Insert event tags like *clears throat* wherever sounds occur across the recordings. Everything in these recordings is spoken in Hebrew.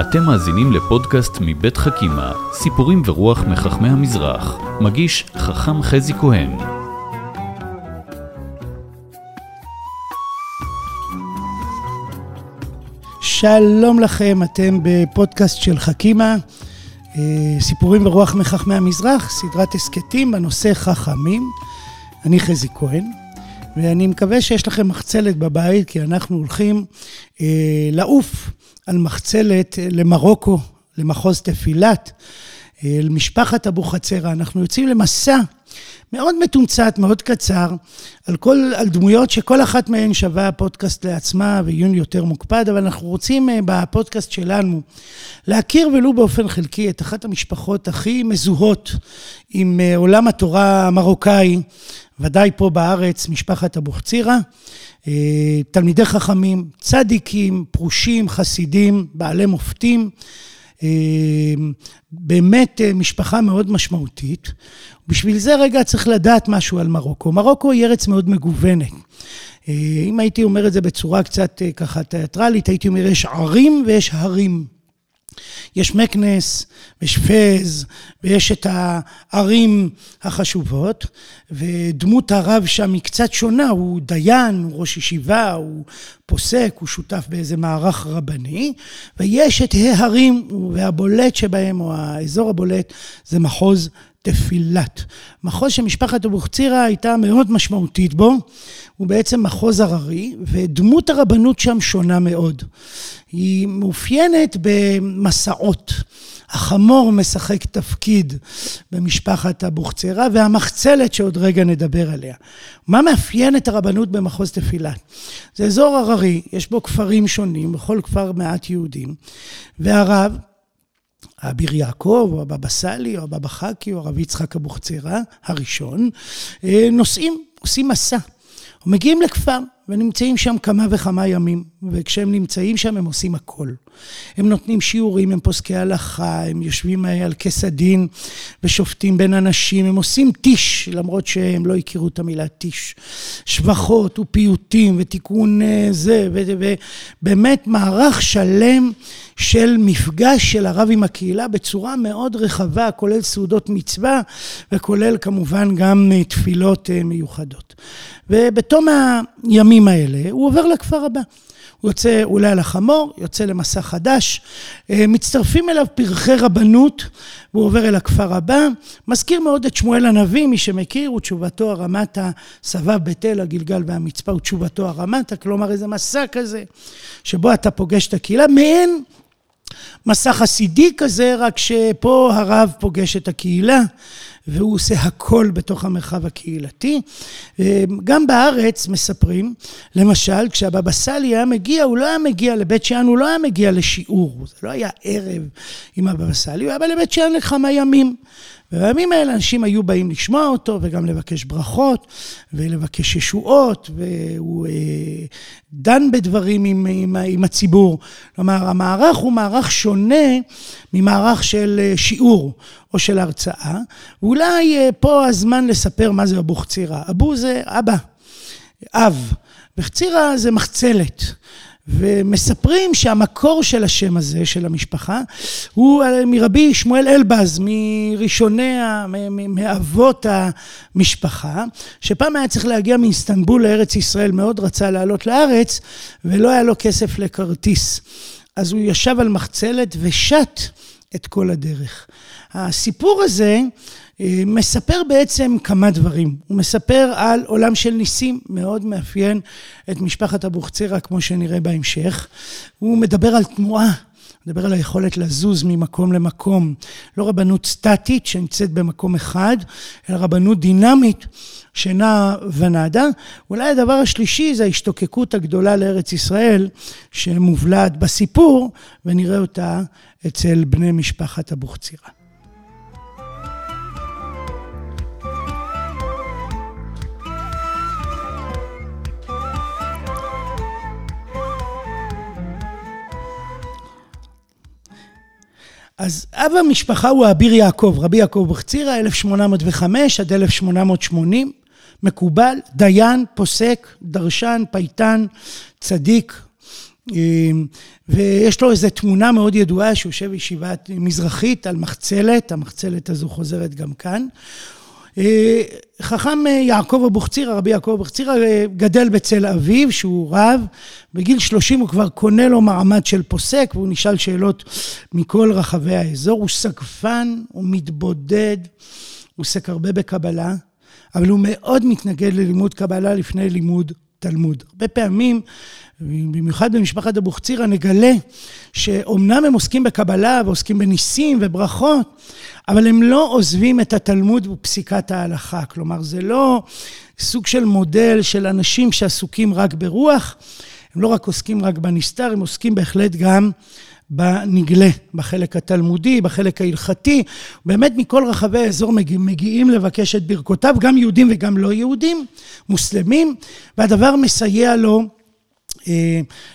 אתם מאזינים לפודקאסט מבית חכימה, סיפורים ורוח מחכמי המזרח. מגיש חכם חזי כהן. שלום לכם, אתם בפודקאסט של חכימה, אה, סיפורים ורוח מחכמי המזרח, סדרת הסכתים בנושא חכמים. אני חזי כהן, ואני מקווה שיש לכם מחצלת בבית, כי אנחנו הולכים לעוף על מחצלת למרוקו, למחוז תפילת, אל משפחת אבוחצירא. אנחנו יוצאים למסע מאוד מתומצת, מאוד קצר, על, כל, על דמויות שכל אחת מהן שווה פודקאסט לעצמה ועיון יותר מוקפד, אבל אנחנו רוצים אה, בפודקאסט שלנו להכיר ולו באופן חלקי את אחת המשפחות הכי מזוהות עם אה, עולם התורה המרוקאי, ודאי פה בארץ, משפחת אבוחצירא. אה, תלמידי חכמים, צדיקים, פרושים, חסידים, בעלי מופתים. באמת משפחה מאוד משמעותית. בשביל זה רגע צריך לדעת משהו על מרוקו. מרוקו היא ארץ מאוד מגוונת. אם הייתי אומר את זה בצורה קצת ככה תיאטרלית, הייתי אומר יש ערים ויש הרים. יש מקנס, ויש פז, ויש את הערים החשובות, ודמות הרב שם היא קצת שונה, הוא דיין, הוא ראש ישיבה, הוא פוסק, הוא שותף באיזה מערך רבני, ויש את ההרים, והבולט שבהם, או האזור הבולט, זה מחוז תפילת. מחוז שמשפחת אבוחצירא הייתה מאוד משמעותית בו, הוא בעצם מחוז הררי, ודמות הרבנות שם שונה מאוד. היא מאופיינת במסעות. החמור משחק תפקיד במשפחת אבוחצירא, והמחצלת שעוד רגע נדבר עליה. מה מאפיין את הרבנות במחוז תפילת? זה אזור הררי, יש בו כפרים שונים, בכל כפר מעט יהודים, והרב, אביר יעקב, או הבבא סאלי, או הבבא חכי, או הרב יצחק אבוחצירא, הראשון, אה, נוסעים, עושים מסע. מגיעים לכפר ונמצאים שם כמה וכמה ימים, וכשהם נמצאים שם הם עושים הכל. הם נותנים שיעורים, הם פוסקי הלכה, הם יושבים על כס הדין ושופטים בין אנשים, הם עושים טיש, למרות שהם לא הכירו את המילה טיש. שבחות ופיוטים ותיקון אה, זה, ובאמת מערך שלם של מפגש של הרב עם הקהילה בצורה מאוד רחבה, כולל סעודות מצווה וכולל כמובן גם אה, תפילות אה, מיוחדות. ובתום הימים האלה הוא עובר לכפר הבא. הוא יוצא, הוא עולה על החמור, יוצא למסע חדש, אה, מצטרפים אליו פרחי רבנות, והוא עובר אל הכפר הבא. מזכיר מאוד את שמואל הנביא, מי שמכיר, ותשובתו הרמתה, סבב בית אל, הגלגל והמצפה, ותשובתו הרמתה, כלומר איזה מסע כזה, שבו אתה פוגש את הקהילה, מעין מסע חסידי כזה, רק שפה הרב פוגש את הקהילה. והוא עושה הכל בתוך המרחב הקהילתי. גם בארץ מספרים, למשל, כשהבבא סאלי היה מגיע, הוא לא היה מגיע לבית שאן, הוא לא היה מגיע לשיעור, זה לא היה ערב עם הבבא סאלי, הוא היה בא לבית שאן לכמה ימים. ובימים האלה אנשים היו באים לשמוע אותו וגם לבקש ברכות ולבקש ישועות, והוא אה, דן בדברים עם, עם, עם הציבור. כלומר, המערך הוא מערך שונה ממערך של אה, שיעור או של הרצאה, ואולי אה, פה הזמן לספר מה זה אבוחצירא. אבו זה אבא, אב, וחצירא זה מחצלת. ומספרים שהמקור של השם הזה, של המשפחה, הוא מרבי שמואל אלבז, מראשוני, מאבות המשפחה, שפעם היה צריך להגיע מאיסטנבול לארץ ישראל, מאוד רצה לעלות לארץ, ולא היה לו כסף לכרטיס. אז הוא ישב על מחצלת ושת את כל הדרך. הסיפור הזה אה, מספר בעצם כמה דברים. הוא מספר על עולם של ניסים, מאוד מאפיין את משפחת אבוחצירא, כמו שנראה בהמשך. הוא מדבר על תנועה. מדבר על היכולת לזוז ממקום למקום, לא רבנות סטטית שנמצאת במקום אחד, אלא רבנות דינמית שנעה ונדה. אולי הדבר השלישי זה ההשתוקקות הגדולה לארץ ישראל, שמובלעת בסיפור, ונראה אותה אצל בני משפחת אבוחצירא. אז אב המשפחה הוא אביר יעקב, רבי יעקב בחצירא, 1805 עד 1880, מקובל, דיין, פוסק, דרשן, פייטן, צדיק, ויש לו איזו תמונה מאוד ידועה שיושב בישיבת מזרחית על מחצלת, המחצלת הזו חוזרת גם כאן. חכם יעקב אבוחצירא, רבי יעקב אבוחצירא, גדל בצל אביו, שהוא רב. בגיל 30 הוא כבר קונה לו מעמד של פוסק, והוא נשאל שאלות מכל רחבי האזור. הוא סגפן, הוא מתבודד, הוא עוסק הרבה בקבלה, אבל הוא מאוד מתנגד ללימוד קבלה לפני לימוד תלמוד. הרבה פעמים, במיוחד במשפחת אבוחצירא, נגלה שאומנם הם עוסקים בקבלה ועוסקים בניסים וברכות, אבל הם לא עוזבים את התלמוד ופסיקת ההלכה. כלומר, זה לא סוג של מודל של אנשים שעסוקים רק ברוח, הם לא רק עוסקים רק בנסתר, הם עוסקים בהחלט גם בנגלה, בחלק התלמודי, בחלק ההלכתי. באמת מכל רחבי האזור מגיעים לבקש את ברכותיו, גם יהודים וגם לא יהודים, מוסלמים, והדבר מסייע לו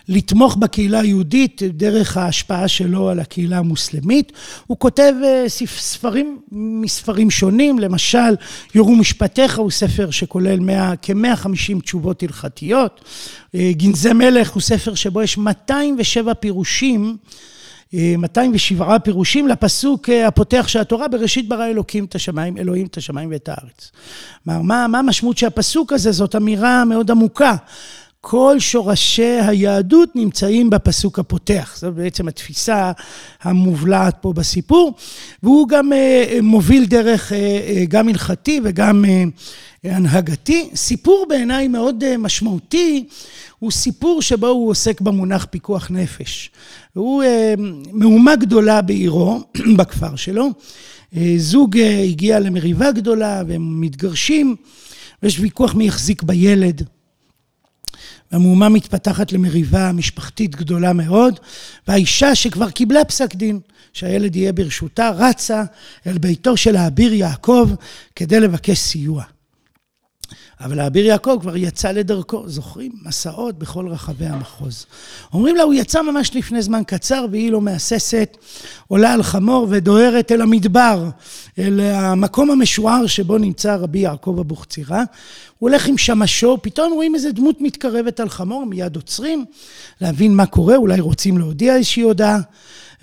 לתמוך בקהילה היהודית דרך ההשפעה שלו על הקהילה המוסלמית. הוא כותב אה, ספרים מספרים שונים, למשל יורו משפטיך הוא ספר שכולל כ-150 תשובות הלכתיות. אה, גנזי מלך הוא ספר שבו יש 207 פירושים 207 פירושים לפסוק הפותח של התורה, בראשית ברא אלוקים את השמיים, אלוהים את השמיים ואת הארץ. מה, מה המשמעות של הפסוק הזה? זאת אמירה מאוד עמוקה. כל שורשי היהדות נמצאים בפסוק הפותח. זו בעצם התפיסה המובלעת פה בסיפור. והוא גם אה, מוביל דרך אה, אה, גם הלכתי וגם הנהגתי. סיפור בעיניי מאוד משמעותי, הוא סיפור שבו הוא עוסק במונח פיקוח נפש. והוא מהומה גדולה בעירו, *clears throat* בכפר שלו. זוג הגיע למריבה גדולה והם מתגרשים, ויש ויכוח מי יחזיק בילד. המהומה מתפתחת למריבה משפחתית גדולה מאוד, והאישה שכבר קיבלה פסק דין שהילד יהיה ברשותה, רצה אל ביתו של האביר יעקב כדי לבקש סיוע. אבל האביר יעקב כבר יצא לדרכו, זוכרים? מסעות בכל רחבי המחוז. אומרים לה, הוא יצא ממש לפני זמן קצר והיא לא מהססת, עולה על חמור ודוהרת אל המדבר, אל המקום המשוער שבו נמצא רבי יעקב אבוחצירא. הוא הולך עם שמשו, פתאום רואים איזה דמות מתקרבת על חמור, מיד עוצרים, להבין מה קורה, אולי רוצים להודיע איזושהי הודעה.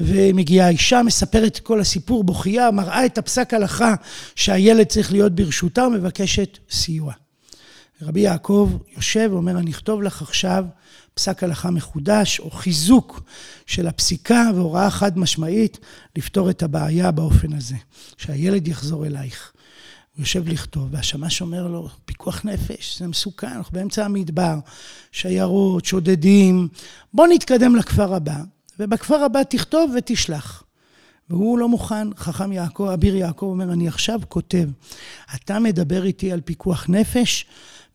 ומגיעה אישה, מספרת כל הסיפור, בוכייה, מראה את הפסק הלכה שהילד צריך להיות ברשותה ומבקשת סיוע. רבי יעקב יושב ואומר, אני אכתוב לך עכשיו פסק הלכה מחודש, או חיזוק של הפסיקה והוראה חד משמעית לפתור את הבעיה באופן הזה, שהילד יחזור אלייך. הוא יושב לכתוב, והשמש אומר לו, פיקוח נפש, זה מסוכן, אנחנו באמצע המדבר, שיירות, שודדים, בוא נתקדם לכפר הבא, ובכפר הבא תכתוב ותשלח. והוא לא מוכן, חכם יעקב, אביר יעקב אומר, אני עכשיו כותב, אתה מדבר איתי על פיקוח נפש?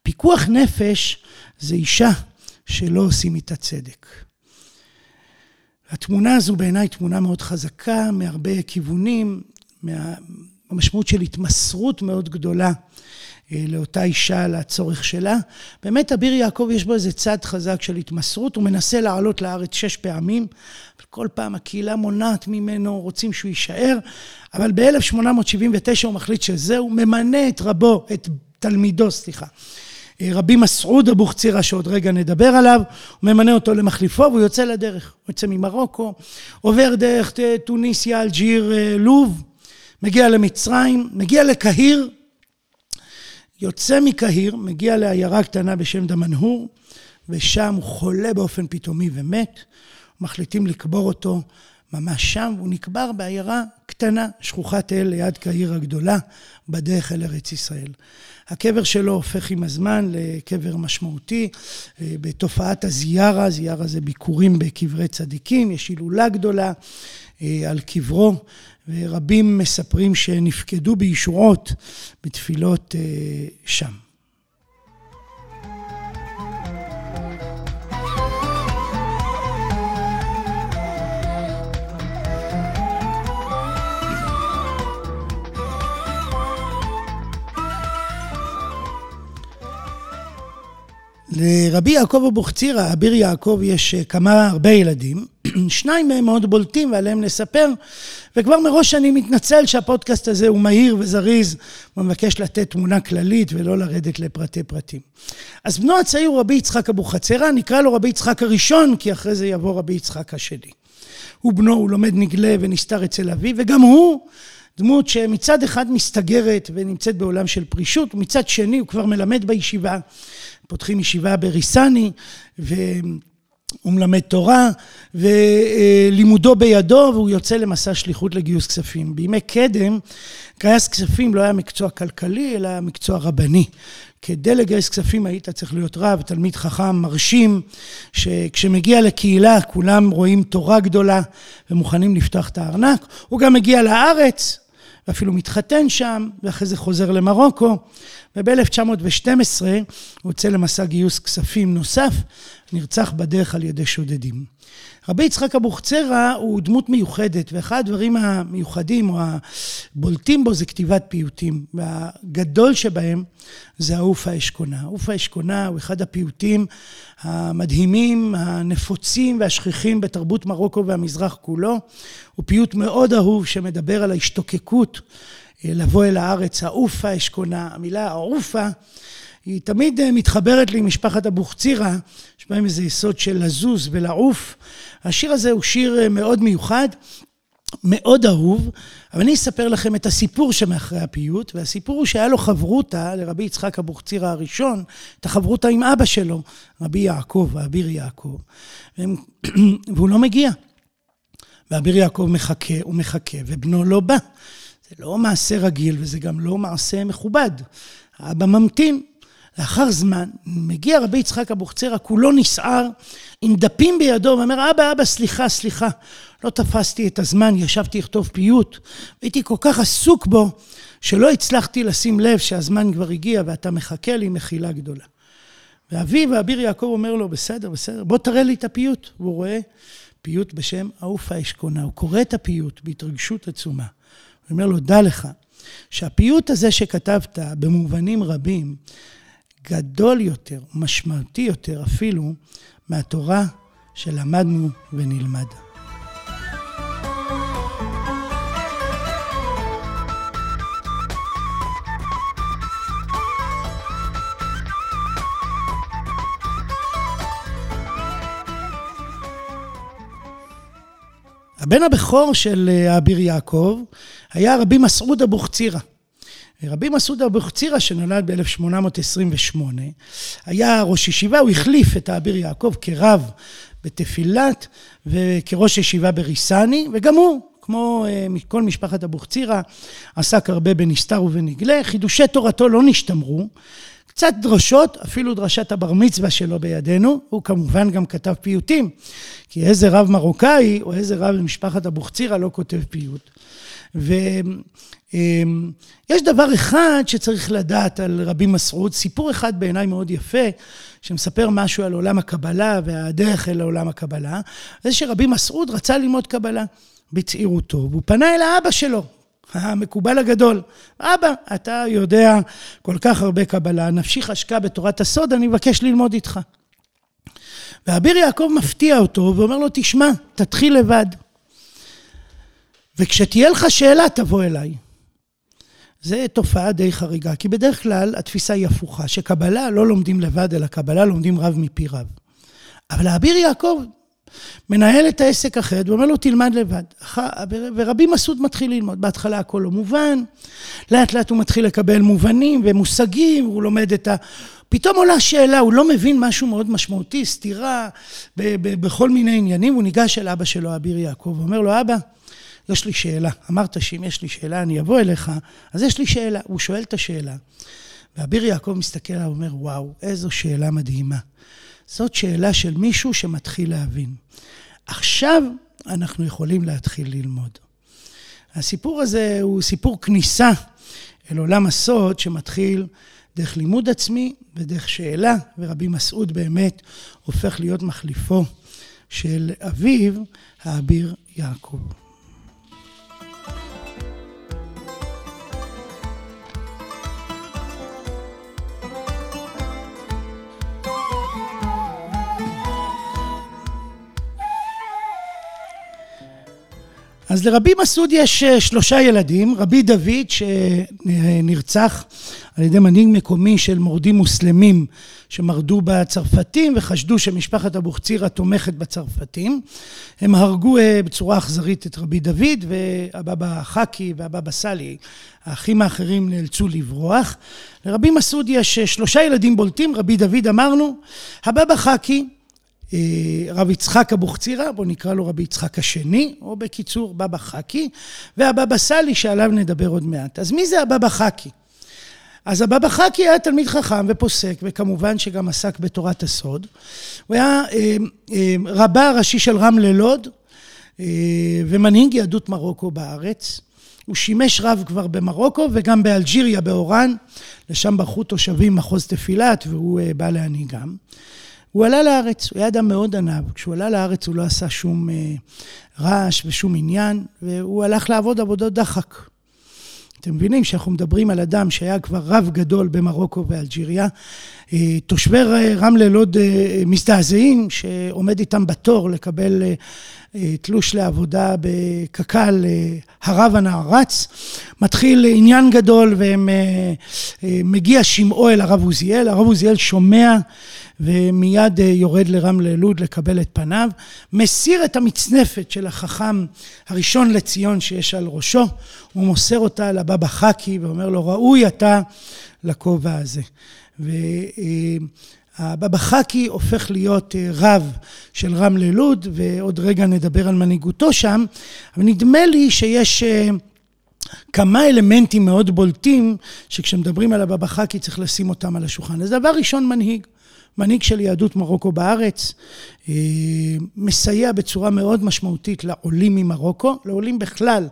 פיקוח נפש זה אישה שלא עושים איתה צדק. התמונה הזו בעיניי תמונה מאוד חזקה, מהרבה כיוונים, מהמשמעות של התמסרות מאוד גדולה אה, לאותה אישה, לצורך שלה. באמת, אביר יעקב יש בו איזה צד חזק של התמסרות, הוא מנסה לעלות לארץ שש פעמים, כל פעם הקהילה מונעת ממנו, רוצים שהוא יישאר, אבל ב-1879 הוא מחליט שזהו, ממנה את רבו, את תלמידו, סליחה. רבי מסעוד אבוחצירא, שעוד רגע נדבר עליו, הוא ממנה אותו למחליפו והוא יוצא לדרך. הוא יוצא ממרוקו, עובר דרך טוניסיה, אלג'יר, לוב, מגיע למצרים, מגיע לקהיר, יוצא מקהיר, מגיע לעיירה קטנה בשם דמנהור, ושם הוא חולה באופן פתאומי ומת. מחליטים לקבור אותו ממש שם, והוא נקבר בעיירה קטנה, שכוחת אל ליד קהיר הגדולה, בדרך אל ארץ ישראל. הקבר שלו הופך עם הזמן לקבר משמעותי אה, בתופעת הזיארה, זיארה זה ביקורים בקברי צדיקים, יש הילולה גדולה אה, על קברו, ורבים מספרים שנפקדו בישועות בתפילות אה, שם. לרבי יעקב אבוחצירא, אביר יעקב, יש אה, כמה, הרבה ילדים. *clears throat* שניים מהם מאוד בולטים ועליהם נספר, וכבר מראש אני מתנצל שהפודקאסט הזה הוא מהיר וזריז, ומבקש לתת תמונה כללית ולא לרדת לפרטי פרטים. אז בנו הצעיר הוא רבי יצחק אבוחצירא, נקרא לו רבי יצחק הראשון, כי אחרי זה יבוא רבי יצחק השני. הוא בנו, הוא לומד נגלה ונסתר אצל אביו, וגם הוא דמות שמצד אחד מסתגרת ונמצאת בעולם של פרישות, ומצד שני הוא כבר מלמד בישיבה. פותחים ישיבה בריסני, והוא מלמד תורה, ולימודו בידו, והוא יוצא למסע שליחות לגיוס כספים. בימי קדם, גייס כספים לא היה מקצוע כלכלי, אלא מקצוע רבני. כדי לגייס כספים היית צריך להיות רב, תלמיד חכם, מרשים, שכשמגיע לקהילה כולם רואים תורה גדולה ומוכנים לפתוח את הארנק. הוא גם מגיע לארץ, ואפילו מתחתן שם, ואחרי זה חוזר למרוקו, וב-1912 הוא יוצא למסע גיוס כספים נוסף, נרצח בדרך על ידי שודדים. רבי יצחק אבוחצירא הוא דמות מיוחדת, ואחד הדברים המיוחדים או הבולטים בו זה כתיבת פיוטים, והגדול שבהם זה העוף האשכונה. העוף האשכונה הוא אחד הפיוטים המדהימים, הנפוצים והשכיחים בתרבות מרוקו והמזרח כולו. הוא פיוט מאוד אהוב שמדבר על ההשתוקקות אה, לבוא אל הארץ, העופה אשכונה, המילה העופה היא תמיד אה, מתחברת לי עם משפחת אבוחצירא, יש בהם איזה יסוד של לזוז ולעוף. השיר הזה הוא שיר אה, מאוד מיוחד, מאוד אהוב, אבל אני אספר לכם את הסיפור שמאחרי הפיוט, והסיפור הוא שהיה לו חברותה לרבי יצחק אבוחצירא הראשון, את החברותה עם אבא שלו, רבי יעקב, האביר יעקב, *clears throat* והוא לא מגיע. ואביר יעקב מחכה ומחכה, ובנו לא בא. זה לא מעשה רגיל וזה גם לא מעשה מכובד. האבא ממתין. לאחר זמן, מגיע רבי יצחק אבוחצירא, כולו נסער, עם דפים בידו, ואומר, אבא, אבא, סליחה, סליחה, לא תפסתי את הזמן, ישבתי לכתוב פיוט, והייתי כל כך עסוק בו, שלא הצלחתי לשים לב שהזמן כבר הגיע, ואתה מחכה לי מחילה גדולה. ואביו, אביר יעקב, אומר לו, בסדר, בסדר, בוא תראה לי את הפיוט. והוא רואה פיוט בשם עוף האשכונה. הוא קורא את הפיוט בהתרגשות עצומה. הוא אומר לו, דע לך, שהפיוט הזה שכתבת במובנים רבים, גדול יותר, משמעותי יותר אפילו, מהתורה שלמדנו ונלמד. הבן הבכור של אה, אביר יעקב היה רבי מסעוד אבוחצירא. רבי מסעוד אבוחצירא, שנולד ב-1828, היה ראש ישיבה, הוא החליף את האביר יעקב כרב בתפילת וכראש ישיבה בריסני, וגם הוא, כמו אה, כל משפחת אבוחצירא, עסק הרבה בנסתר ובנגלה. חידושי תורתו לא נשתמרו. קצת דרשות, אפילו דרשת הבר מצווה שלו בידינו, הוא כמובן גם כתב פיוטים, כי איזה רב מרוקאי או איזה רב במשפחת אבוחצירא לא כותב פיוט. ויש דבר אחד שצריך לדעת על רבי מסעוד, סיפור אחד בעיניי מאוד יפה, שמספר משהו על עולם הקבלה והדרך אל עולם הקבלה, זה שרבי מסעוד רצה ללמוד קבלה בצעירותו, והוא פנה אל האבא שלו, המקובל הגדול. אבא, אתה יודע כל כך הרבה קבלה, נפשי חשקה בתורת הסוד, אני מבקש ללמוד איתך. ואביר יעקב מפתיע אותו ואומר לו, תשמע, תתחיל לבד. וכשתהיה לך שאלה, תבוא אליי. זו תופעה די חריגה, כי בדרך כלל התפיסה היא הפוכה, שקבלה לא לומדים לבד, אלא קבלה לומדים רב מפי רב. אבל האביר יעקב מנהל את העסק אחרת ואומר לו, תלמד לבד. ורבי מסעוד מתחיל ללמוד. בהתחלה הכל לא מובן, לאט לאט הוא מתחיל לקבל מובנים ומושגים, הוא לומד את ה... פתאום עולה שאלה, הוא לא מבין משהו מאוד משמעותי, סתירה בכל מיני עניינים, הוא ניגש אל אבא שלו, אביר יעקב, ואומר לו, אבא, יש לי שאלה. אמרת שאם יש לי שאלה אני אבוא אליך, אז יש לי שאלה. הוא שואל את השאלה. ואביר יעקב מסתכל עליו ואומר, וואו, איזו שאלה מדהימה. זאת שאלה של מישהו שמתחיל להבין. עכשיו אנחנו יכולים להתחיל ללמוד. הסיפור הזה הוא סיפור כניסה אל עולם הסוד שמתחיל דרך לימוד עצמי ודרך שאלה, ורבי מסעוד באמת הופך להיות מחליפו של אביו, האביר יעקב. אז לרבי מסעוד יש שלושה ילדים, רבי דוד שנרצח על ידי מנהיג מקומי של מורדים מוסלמים שמרדו בצרפתים וחשדו שמשפחת אבוחצירא תומכת בצרפתים. הם הרגו בצורה אכזרית את רבי דוד והבבא חאקי והבבא סאלי, האחים האחרים נאלצו לברוח. לרבי מסעוד יש שלושה ילדים בולטים, רבי דוד אמרנו, הבבא חאקי רב יצחק אבוחצירא, בואו נקרא לו רבי יצחק השני, או בקיצור בבא חאקי, והבבא סאלי שעליו נדבר עוד מעט. אז מי זה הבבא חאקי? אז הבבא חאקי היה תלמיד חכם ופוסק, וכמובן שגם עסק בתורת הסוד. הוא היה רבה הראשי של רמלה לוד, ומנהיג יהדות מרוקו בארץ. הוא שימש רב כבר במרוקו וגם באלג'יריה, באוראן, לשם ברחו תושבים מחוז תפילת, והוא בא להנהיגם. הוא עלה לארץ, הוא היה אדם מאוד ענב, כשהוא עלה לארץ הוא לא עשה שום רעש ושום עניין, והוא הלך לעבוד עבודות דחק. אתם מבינים שאנחנו מדברים על אדם שהיה כבר רב גדול במרוקו ואלג'יריה, תושבי רמלה לוד מזדעזעים שעומד איתם בתור לקבל תלוש לעבודה בקק"ל, הרב הנערץ, מתחיל עניין גדול ומגיע שמעו אל הרב עוזיאל, הרב עוזיאל שומע ומיד יורד לרמלה לוד לקבל את פניו, מסיר את המצנפת של החכם הראשון לציון שיש על ראשו, הוא מוסר אותה לבבא חאקי ואומר לו ראוי אתה לכובע הזה. והבבא חאקי הופך להיות רב של רמלה לוד ועוד רגע נדבר על מנהיגותו שם, אבל נדמה לי שיש כמה אלמנטים מאוד בולטים שכשמדברים על הבבא חאקי צריך לשים אותם על השולחן. אז דבר ראשון מנהיג, מנהיג של יהדות מרוקו בארץ, מסייע בצורה מאוד משמעותית לעולים ממרוקו, לעולים בכלל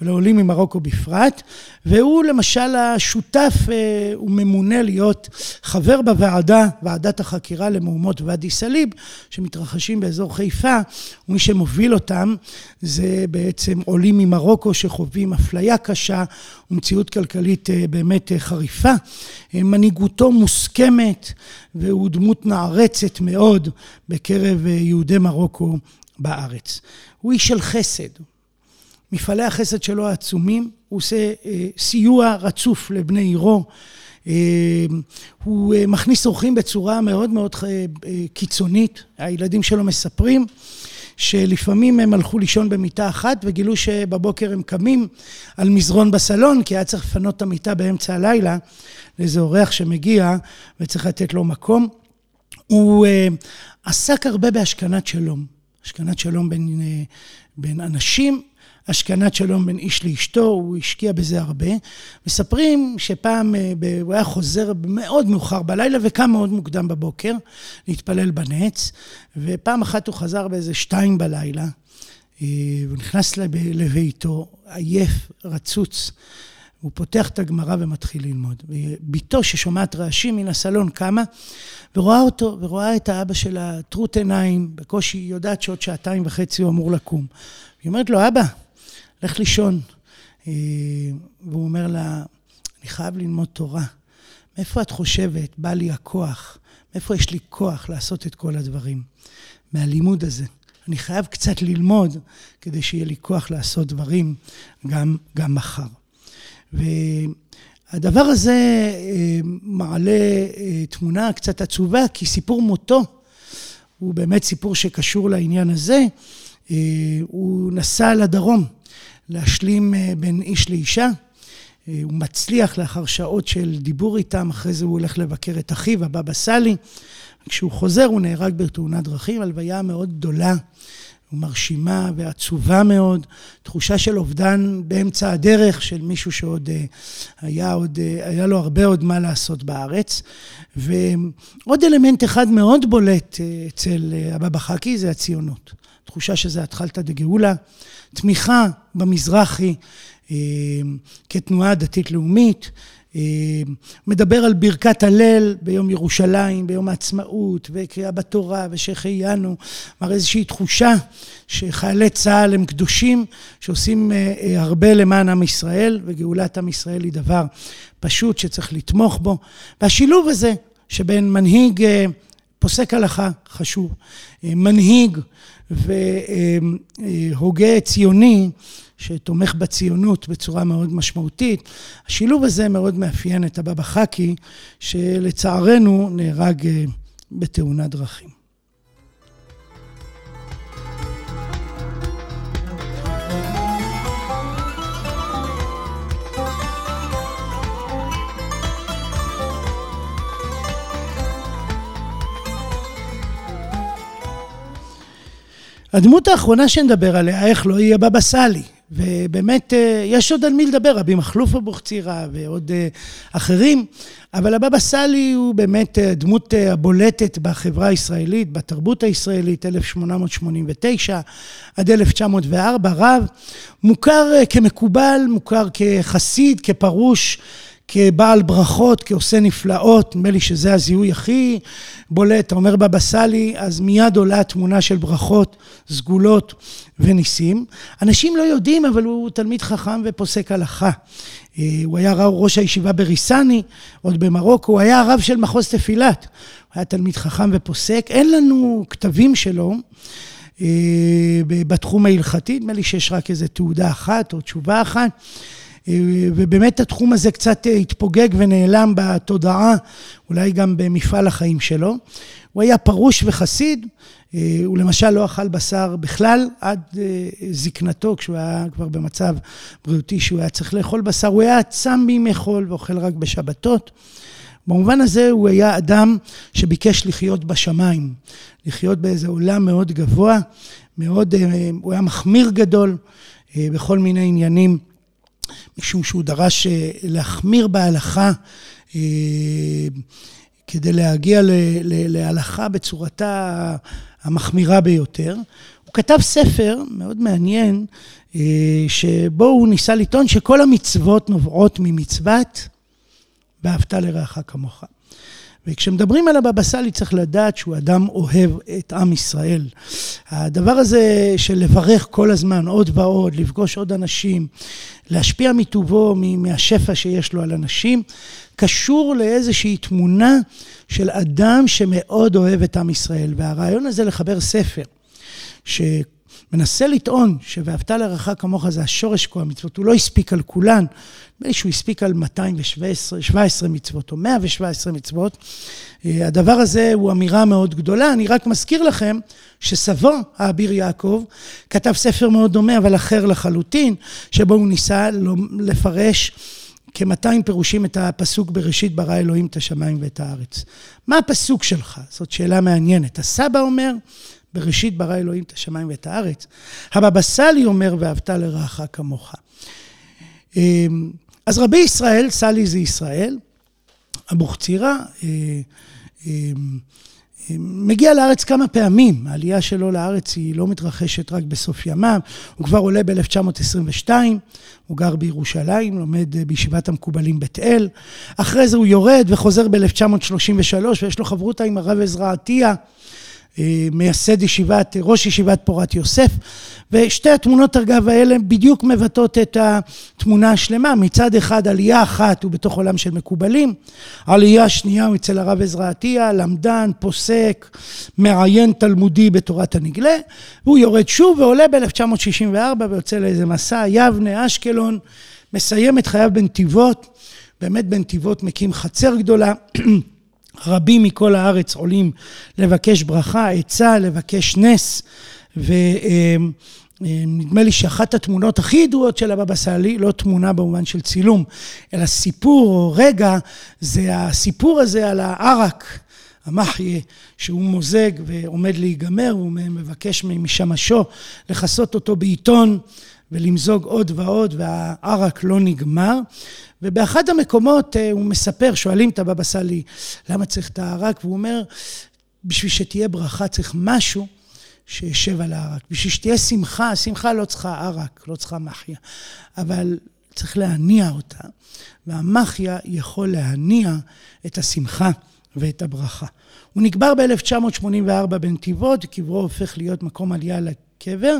ולעולים ממרוקו בפרט, והוא למשל השותף וממונה להיות חבר בוועדה, ועדת החקירה למהומות ואדי סאליב, שמתרחשים באזור חיפה, ומי שמוביל אותם זה בעצם עולים ממרוקו שחווים אפליה קשה ומציאות כלכלית באמת חריפה. מנהיגותו מוסכמת והוא דמות נערצת מאוד בקרב יהודי מרוקו בארץ. הוא איש של חסד. מפעלי החסד שלו העצומים, הוא עושה סיוע רצוף לבני עירו, הוא מכניס אורחים בצורה מאוד מאוד קיצונית, הילדים שלו מספרים שלפעמים הם הלכו לישון במיטה אחת וגילו שבבוקר הם קמים על מזרון בסלון כי היה צריך לפנות את המיטה באמצע הלילה לאיזה אורח שמגיע וצריך לתת לו מקום. הוא עסק הרבה בהשכנת שלום, השכנת שלום בין, בין אנשים, השכנת שלום בין איש לאשתו, הוא השקיע בזה הרבה. מספרים שפעם הוא היה חוזר מאוד מאוחר בלילה וקם מאוד מוקדם בבוקר להתפלל בנץ, ופעם אחת הוא חזר באיזה שתיים בלילה, הוא נכנס לביתו, עייף, רצוץ. הוא פותח את הגמרא ומתחיל ללמוד. וביתו ששומעת רעשים מן הסלון קמה ורואה אותו, ורואה את האבא שלה טרוט עיניים, בקושי יודעת שעוד שעתיים וחצי הוא אמור לקום. היא אומרת לו, אבא, לך לישון. והוא אומר לה, אני חייב ללמוד תורה. מאיפה את חושבת, בא לי הכוח? מאיפה יש לי כוח לעשות את כל הדברים? מהלימוד הזה. אני חייב קצת ללמוד כדי שיהיה לי כוח לעשות דברים גם, גם מחר. והדבר הזה מעלה תמונה קצת עצובה, כי סיפור מותו הוא באמת סיפור שקשור לעניין הזה. הוא נסע לדרום להשלים בין איש לאישה. הוא מצליח לאחר שעות של דיבור איתם, אחרי זה הוא הולך לבקר את אחיו, הבבא סאלי. כשהוא חוזר הוא נהרג בתאונת דרכים, הלוויה מאוד גדולה ומרשימה ועצובה מאוד, תחושה של אובדן באמצע הדרך של מישהו שעוד היה, עוד, היה לו הרבה עוד מה לעשות בארץ. ועוד אלמנט אחד מאוד בולט אצל הבבא חאקי זה הציונות. תחושה שזה התחלתא דגאולה, תמיכה במזרחי כתנועה דתית-לאומית, מדבר על ברכת הלל ביום ירושלים, ביום העצמאות, וקריאה בתורה ושהחיינו, כלומר איזושהי תחושה שחיילי צה"ל הם קדושים, שעושים הרבה למען עם ישראל, וגאולת עם ישראל היא דבר פשוט שצריך לתמוך בו. והשילוב הזה שבין מנהיג פוסק הלכה חשוב, מנהיג והוגה ציוני שתומך בציונות בצורה מאוד משמעותית. השילוב הזה מאוד מאפיין את הבבא חאקי, שלצערנו נהרג בתאונת דרכים. הדמות האחרונה שנדבר עליה, איך לא יהיה בבא סאלי. ובאמת, אה, יש עוד על מי לדבר, רבי מכלוף אבוחצירא ועוד אה, אחרים, אבל הבבא סאלי הוא באמת הדמות אה, הבולטת בחברה הישראלית, בתרבות הישראלית, 1889 עד 1904, רב, מוכר כמקובל, מוכר כחסיד, כפרוש. כבעל ברכות, כעושה נפלאות, נדמה לי שזה הזיהוי הכי בולט, אתה אומר בבא סאלי, אז מיד עולה תמונה של ברכות, סגולות וניסים. אנשים לא יודעים, אבל הוא תלמיד חכם ופוסק הלכה. אה, הוא היה ראש הישיבה בריסני, עוד במרוקו, הוא היה הרב של מחוז תפילת. הוא היה תלמיד חכם ופוסק. אין לנו כתבים שלו. אה, בתחום ההלכתי, נדמה לי שיש רק איזו תעודה אחת או תשובה אחת. ובאמת התחום הזה קצת התפוגג ונעלם בתודעה, אולי גם במפעל החיים שלו. הוא היה פרוש וחסיד, הוא למשל לא אכל בשר בכלל עד זקנתו, כשהוא היה כבר במצב בריאותי שהוא היה צריך לאכול בשר, הוא היה צם בימי חול ואוכל רק בשבתות. במובן הזה הוא היה אדם שביקש לחיות בשמיים, לחיות באיזה עולם מאוד גבוה, מאוד, הוא היה מחמיר גדול בכל מיני עניינים משום שהוא דרש אה, להחמיר בהלכה אה, כדי להגיע להלכה בצורתה המחמירה ביותר. הוא כתב ספר מאוד מעניין, אה, שבו הוא ניסה לטעון שכל המצוות נובעות ממצוות ואהבת לרעך כמוך. וכשמדברים על הבבא סאלי צריך לדעת שהוא אדם אוהב את עם ישראל. הדבר הזה של לברך כל הזמן עוד ועוד, לפגוש עוד אנשים, להשפיע מטובו, מהשפע שיש לו על אנשים, קשור לאיזושהי תמונה של אדם שמאוד אוהב את עם ישראל. והרעיון הזה לחבר ספר, ש... מנסה לטעון ש"ואהבת לרעך כמוך" זה השורש כל המצוות, הוא לא הספיק על כולן, נדמה לי שהוא הספיק על 217 מצוות או 117 מצוות. אה, הדבר הזה הוא אמירה מאוד גדולה, אני רק מזכיר לכם שסבו, האביר יעקב, כתב ספר מאוד דומה אבל אחר לחלוטין, שבו הוא ניסה לפרש כ-200 פירושים את הפסוק בראשית ברא אלוהים את השמיים ואת הארץ. מה הפסוק שלך? זאת שאלה מעניינת. הסבא אומר, בראשית ברא אלוהים את השמיים ואת הארץ. הבבא סאלי אומר, ואהבת לרעך כמוך. אמ, אז רבי ישראל, סאלי זה ישראל, אבוחצירא, אה, אמ, מגיע לארץ כמה פעמים, העלייה שלו לארץ היא לא מתרחשת רק בסוף ימיו, הוא כבר עולה ב-1922, הוא גר בירושלים, לומד בישיבת המקובלים בית אל, אחרי זה הוא יורד וחוזר ב-1933 ויש לו חברותה עם הרב עזרא עטיה, מייסד ישיבת, ראש ישיבת פורת יוסף, ושתי התמונות אגב האלה בדיוק מבטאות את התמונה השלמה. מצד אחד עלייה אחת הוא בתוך עולם של מקובלים, עלייה שנייה הוא אצל הרב עזרא עטיה, למדן, פוסק, מעיין תלמודי בתורת הנגלה, והוא יורד שוב ועולה ב-1964 ויוצא לאיזה מסע, יבנה, אשקלון, מסיים את חייו בנתיבות, באמת בנתיבות מקים חצר גדולה. *clears throat* רבים מכל הארץ עולים לבקש ברכה, עצה, לבקש נס, ונדמה לי שאחת התמונות הכי ידועות של הבבא סאלי, לא תמונה במובן של צילום, אלא סיפור או רגע, זה הסיפור הזה על הערק. המחיה שהוא מוזג ועומד להיגמר, הוא מבקש משמשו לכסות אותו בעיתון ולמזוג עוד ועוד, והערק לא נגמר. ובאחד המקומות אה, הוא מספר, שואלים את הבבא סאלי, למה צריך את הערק? והוא אומר, בשביל שתהיה ברכה צריך משהו שישב על הערק. בשביל שתהיה שמחה, שמחה לא צריכה ערק, לא צריכה מחיה, אבל צריך להניע אותה, והמחיה יכול להניע את השמחה ואת הברכה. הוא נקבר ב-1984 בנתיבות, קברו הופך להיות מקום עלייה קבר,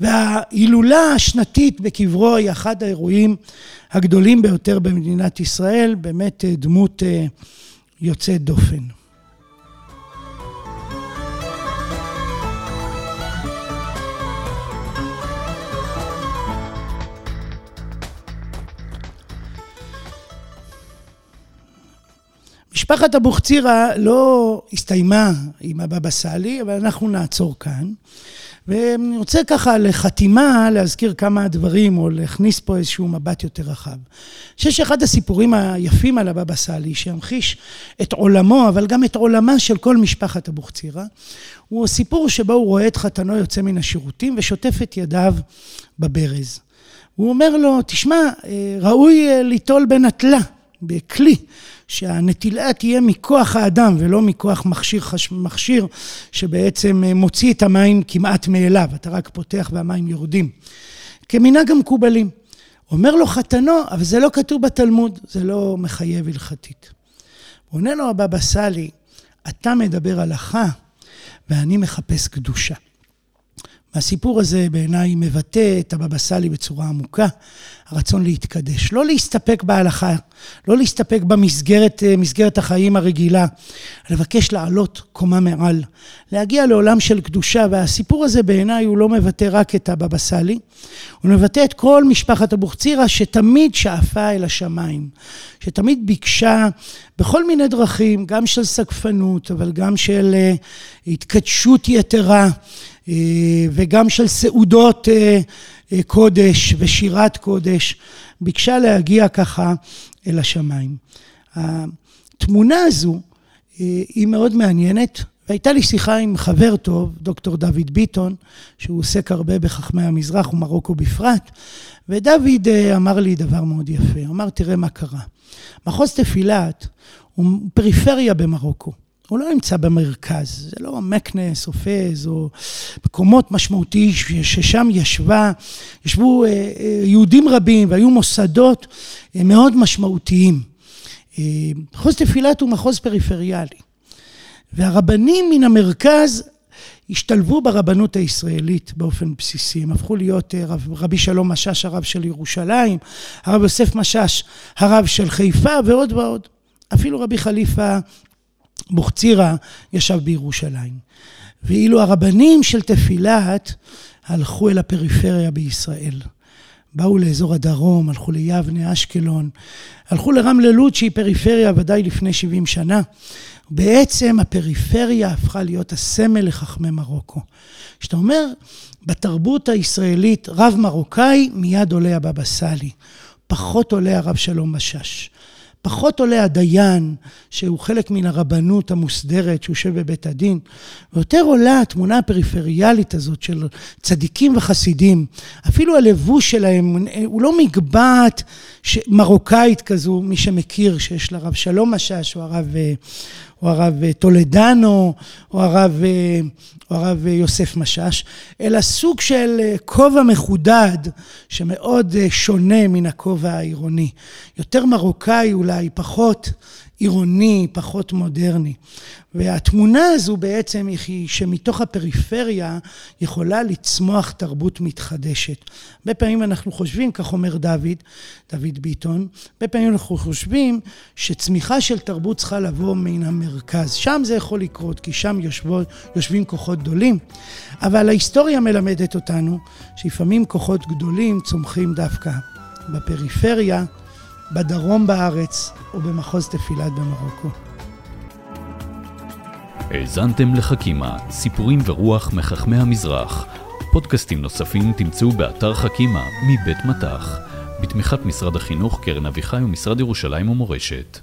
וההילולה השנתית בקברו היא אחד האירועים הגדולים ביותר במדינת ישראל, באמת אה, דמות אה, יוצאת דופן. משפחת אבוחצירא לא הסתיימה עם הבבא סאלי, אבל אנחנו נעצור כאן. ואני רוצה ככה לחתימה להזכיר כמה דברים או להכניס פה איזשהו מבט יותר רחב. אני חושב שאחד הסיפורים היפים על הבבא סאלי, שימחיש את עולמו, אבל גם את עולמה של כל משפחת אבוחצירא, הוא סיפור שבו הוא רואה את חתנו יוצא מן השירותים ושוטף את ידיו בברז. הוא אומר לו, תשמע, ראוי ליטול בנטלה, בכלי. שהנטילה תהיה מכוח האדם ולא מכוח מכשיר, מכשיר שבעצם מוציא את המים כמעט מאליו, אתה רק פותח והמים יורדים. כמנהג המקובלים. אומר לו חתנו, אבל זה לא כתוב בתלמוד, זה לא מחייב הלכתית. עונה לו הבבא סאלי, אתה מדבר הלכה ואני מחפש קדושה. והסיפור הזה בעיניי מבטא את הבבא סאלי בצורה עמוקה, הרצון להתקדש. לא להסתפק בהלכה, לא להסתפק במסגרת מסגרת החיים הרגילה, לבקש לעלות קומה מעל, להגיע לעולם של קדושה, והסיפור הזה בעיניי הוא לא מבטא רק את הבבא סאלי, הוא מבטא את כל משפחת אבוחצירא שתמיד שאפה אל השמיים, שתמיד ביקשה בכל מיני דרכים, גם של סגפנות, אבל גם של התקדשות יתרה. וגם של סעודות קודש ושירת קודש, ביקשה להגיע ככה אל השמיים. התמונה הזו היא מאוד מעניינת, והייתה לי שיחה עם חבר טוב, דוקטור דוד ביטון, שהוא עוסק הרבה בחכמי המזרח ומרוקו בפרט, ודוד אמר לי דבר מאוד יפה, אמר, תראה מה קרה. מחוז תפילת הוא פריפריה במרוקו. הוא לא נמצא במרכז, זה לא מקנס או פז או מקומות משמעותיים ששם ישבה, ישבו יהודים רבים והיו מוסדות מאוד משמעותיים. מחוז תפילת הוא מחוז פריפריאלי. והרבנים מן המרכז השתלבו ברבנות הישראלית באופן בסיסי, הם הפכו להיות רב, רבי שלום משאש הרב של ירושלים, הרב יוסף משאש הרב של חיפה ועוד ועוד. אפילו רבי חליפה בוחצירא ישב בירושלים. ואילו הרבנים של תפילת הלכו אל הפריפריה בישראל. באו לאזור הדרום, הלכו ליבנה, אשקלון, הלכו לרמלה לוד שהיא פריפריה ודאי לפני 70 שנה. בעצם הפריפריה הפכה להיות הסמל לחכמי מרוקו. כשאתה אומר, בתרבות הישראלית רב מרוקאי, מיד עולה הבבא סאלי. פחות עולה הרב שלום משאש. פחות עולה הדיין, שהוא חלק מן הרבנות המוסדרת שיושב בבית הדין, ויותר עולה התמונה הפריפריאלית הזאת של צדיקים וחסידים. אפילו הלבוש שלהם הוא לא מגבעת מרוקאית כזו, מי שמכיר, שיש לרב שלום משאש, או הרב... או הרב טולדנו, או הרב, או הרב יוסף משאש, אלא סוג של כובע מחודד שמאוד שונה מן הכובע העירוני. יותר מרוקאי אולי, פחות עירוני, פחות מודרני. והתמונה הזו בעצם היא שמתוך הפריפריה יכולה לצמוח תרבות מתחדשת. הרבה פעמים אנחנו חושבים, כך אומר דוד, דוד ביטון, הרבה פעמים אנחנו חושבים שצמיחה של תרבות צריכה לבוא מן המרכז. שם זה יכול לקרות, כי שם יושבו, יושבים כוחות גדולים. אבל ההיסטוריה מלמדת אותנו שלפעמים כוחות גדולים צומחים דווקא בפריפריה. בדרום בארץ ובמחוז תפילת במרוקו. האזנתם לחכימה, סיפורים ורוח מחכמי המזרח. פודקאסטים נוספים תמצאו באתר חכימה מבית מטח, בתמיכת משרד החינוך, קרן אביחי ומשרד ירושלים ומורשת.